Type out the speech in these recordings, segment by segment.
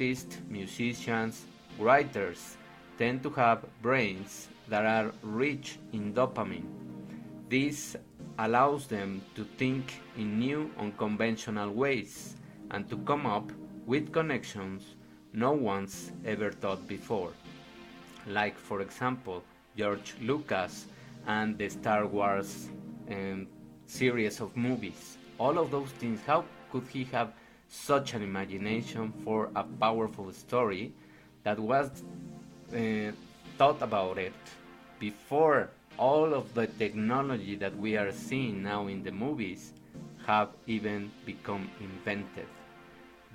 Artists, musicians, writers tend to have brains that are rich in dopamine. This allows them to think in new, unconventional ways and to come up with connections no one's ever thought before. Like, for example, George Lucas and the Star Wars um, series of movies. All of those things, how could he have such an imagination for a powerful story that was uh, thought about it before all of the technology that we are seeing now in the movies have even become invented.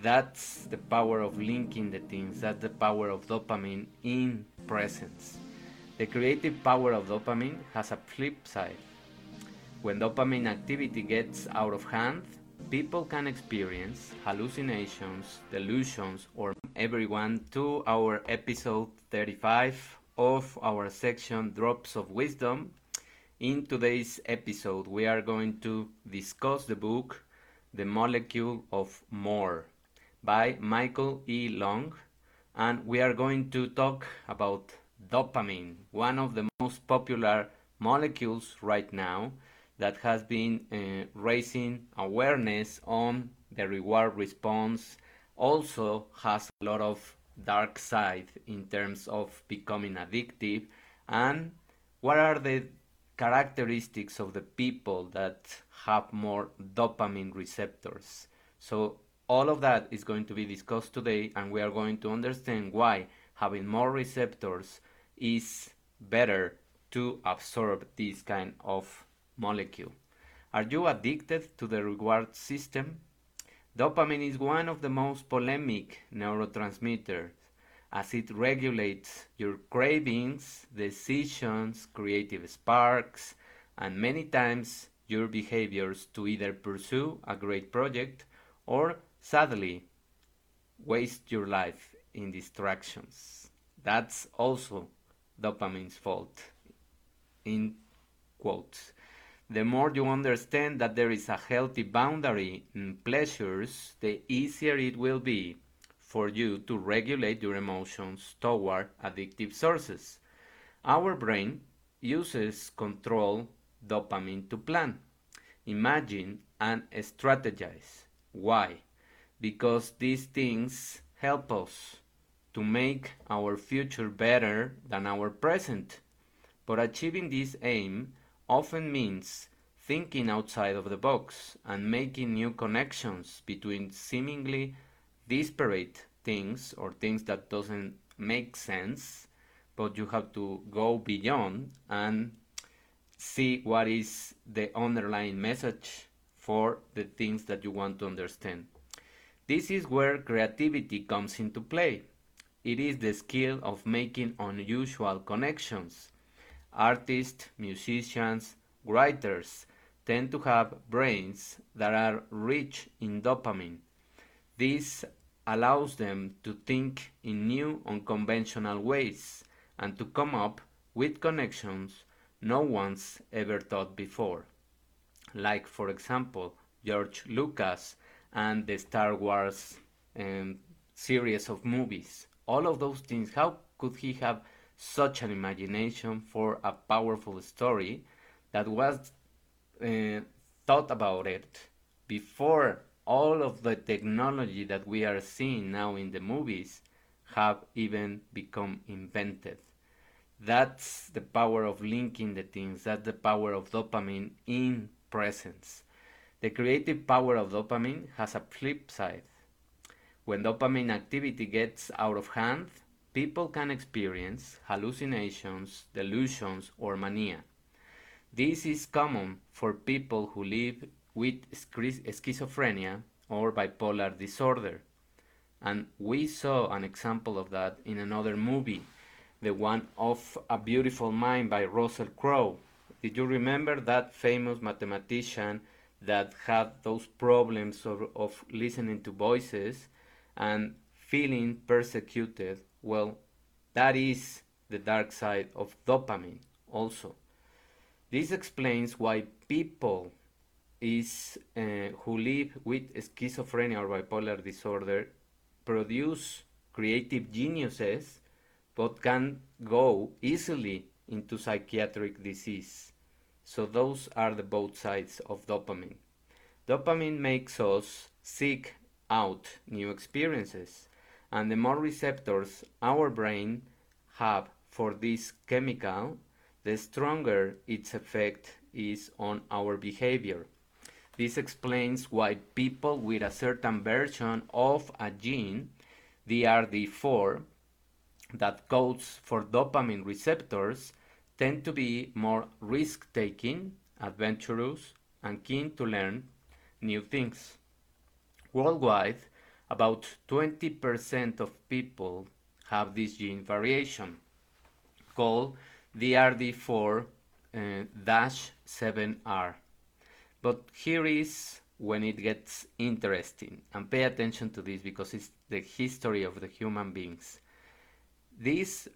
That's the power of linking the things, that's the power of dopamine in presence. The creative power of dopamine has a flip side. When dopamine activity gets out of hand, people can experience hallucinations, delusions, or everyone to our episode 35 of our section Drops of Wisdom. In today's episode, we are going to discuss the book The Molecule of More by Michael E. Long, and we are going to talk about dopamine, one of the most popular molecules right now that has been uh, raising awareness on the reward response also has a lot of dark side in terms of becoming addictive. And what are the characteristics of the people that have more dopamine receptors? So all of that is going to be discussed today and we are going to understand why having more receptors is better to absorb this kind of molecule. Are you addicted to the reward system? Dopamine is one of the most polemic neurotransmitters as it regulates your cravings, decisions, creative sparks, and many times your behaviors to either pursue a great project or, sadly, waste your life in distractions. That's also dopamine's fault. In quotes. The more you understand that there is a healthy boundary in pleasures, the easier it will be for you to regulate your emotions toward addictive sources. Our brain uses control dopamine to plan, imagine, and strategize. Why? Because these things help us to make our future better than our present. But achieving this aim often means thinking outside of the box and making new connections between seemingly disparate things or things that doesn't make sense but you have to go beyond and see what is the underlying message for the things that you want to understand this is where creativity comes into play it is the skill of making unusual connections. Artists, musicians, writers tend to have brains that are rich in dopamine. This allows them to think in new, unconventional ways and to come up with connections no one's ever thought before. Like, for example, George Lucas and the Star Wars um, series of movies all of those things, how could he have such an imagination for a powerful story that was uh, thought about it before all of the technology that we are seeing now in the movies have even become invented. That's the power of linking the things, that's the power of dopamine in presence. The creative power of dopamine has a flip side. When dopamine activity gets out of hand, people can experience hallucinations, delusions, or mania. This is common for people who live with schizophrenia or bipolar disorder. And we saw an example of that in another movie, the one of A Beautiful Mind by Russell Crowe. Did you remember that famous mathematician that had those problems of, of listening to voices and feeling persecuted, well, that is the dark side of dopamine also. This explains why people is uh, who live with schizophrenia or bipolar disorder produce creative geniuses, but can go easily into psychiatric disease. So those are the both sides of dopamine. Dopamine makes us seek out new experiences, and the more receptors our brain have for this chemical, the stronger its effect is on our behavior. This explains why people with a certain version of a gene, DRD4, that codes for dopamine receptors, tend to be more risk taking, adventurous, and keen to learn new things. Worldwide, about 20% of people have this gene variation called DRD4 uh, 7R. But here is when it gets interesting, and pay attention to this because it's the history of the human beings. This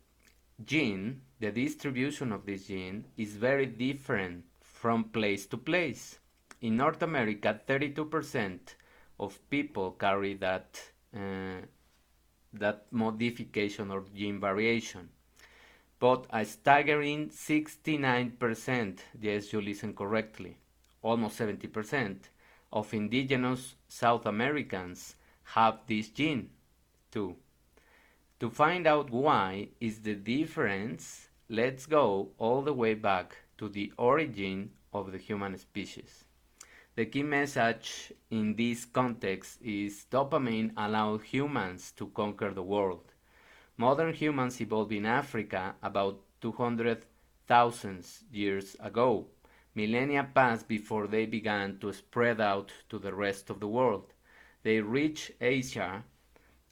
gene, the distribution of this gene, is very different from place to place. In North America, 32% of people carry that uh, that modification or gene variation. But a staggering 69%, yes, you listen correctly, almost 70% of indigenous South Americans have this gene too. To find out why is the difference, let's go all the way back to the origin of the human species. The key message in this context is dopamine allowed humans to conquer the world. Modern humans evolved in Africa about 200,000 years ago. Millennia passed before they began to spread out to the rest of the world. They reached Asia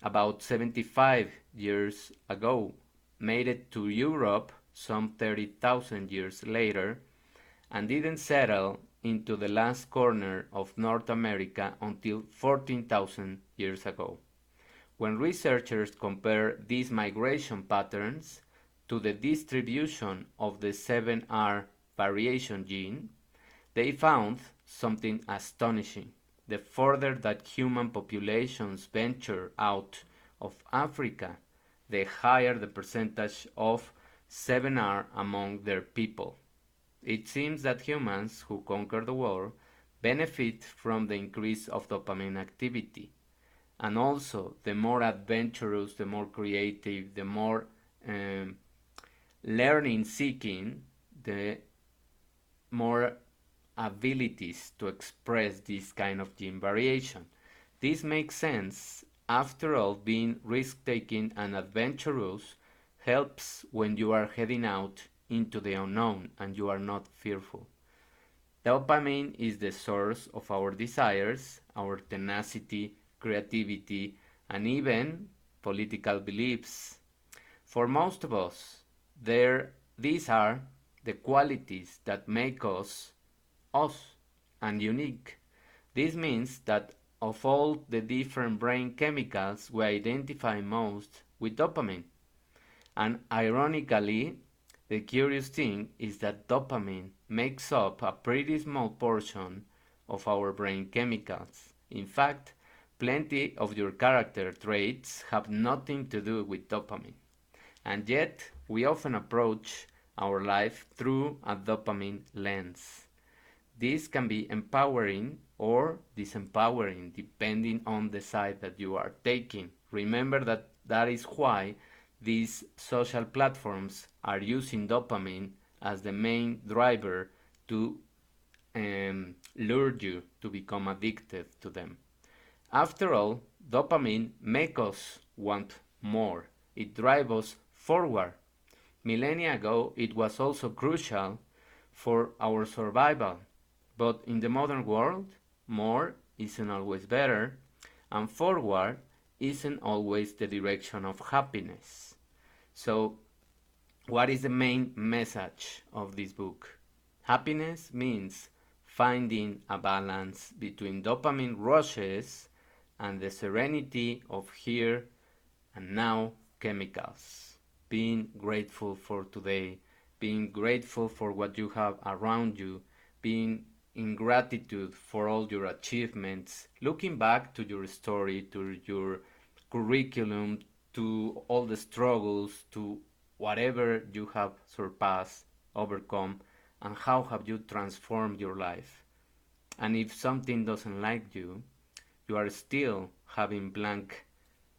about 75 years ago, made it to Europe some 30,000 years later, and didn't settle into the last corner of North America until 14,000 years ago. When researchers compare these migration patterns to the distribution of the 7R variation gene, they found something astonishing. The further that human populations venture out of Africa, the higher the percentage of 7R among their people. It seems that humans who conquer the world benefit from the increase of dopamine activity. And also, the more adventurous, the more creative, the more um, learning seeking, the more abilities to express this kind of gene variation. This makes sense. After all, being risk taking and adventurous helps when you are heading out into the unknown and you are not fearful. Dopamine is the source of our desires, our tenacity, creativity, and even political beliefs. For most of us, there, these are the qualities that make us us and unique. This means that of all the different brain chemicals, we identify most with dopamine. And ironically, the curious thing is that dopamine makes up a pretty small portion of our brain chemicals. In fact, plenty of your character traits have nothing to do with dopamine. And yet, we often approach our life through a dopamine lens. This can be empowering or disempowering depending on the side that you are taking. Remember that that is why these social platforms are using dopamine as the main driver to um, lure you to become addicted to them. After all, dopamine makes us want more. It drives us forward. Millennia ago, it was also crucial for our survival. But in the modern world, more isn't always better, and forward isn't always the direction of happiness. So, what is the main message of this book? Happiness means finding a balance between dopamine rushes and the serenity of here and now chemicals. Being grateful for today, being grateful for what you have around you, being in gratitude for all your achievements, looking back to your story, to your curriculum, to all the struggles, to whatever you have surpassed, overcome, and how have you transformed your life. And if something doesn't like you, you are still having blank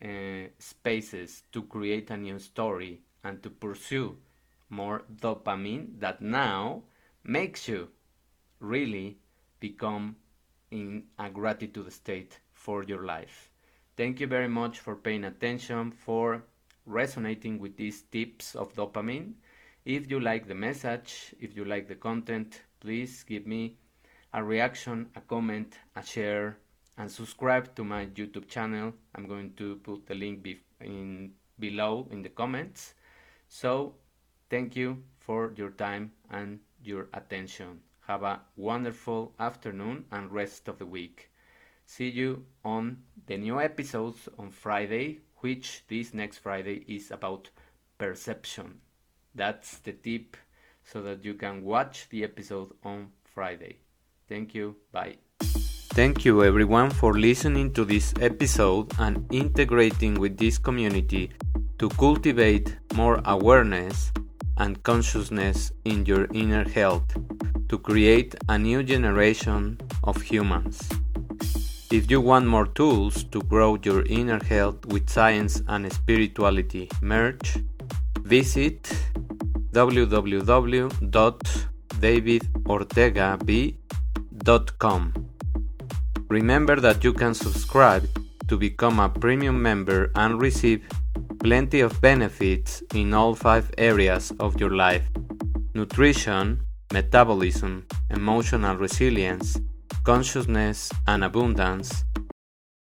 uh, spaces to create a new story and to pursue more dopamine that now makes you really become in a gratitude state for your life. Thank you very much for paying attention, for resonating with these tips of dopamine. If you like the message, if you like the content, please give me a reaction, a comment, a share, and subscribe to my YouTube channel. I'm going to put the link be in below in the comments. So, thank you for your time and your attention. Have a wonderful afternoon and rest of the week. See you on the new episodes on Friday, which this next Friday is about perception. That's the tip so that you can watch the episode on Friday. Thank you. Bye. Thank you everyone for listening to this episode and integrating with this community to cultivate more awareness and consciousness in your inner health to create a new generation of humans. If you want more tools to grow your inner health with science and spirituality merge, visit www.davidortegab.com. Remember that you can subscribe to become a premium member and receive plenty of benefits in all five areas of your life nutrition, metabolism, emotional resilience, consciousness and abundance,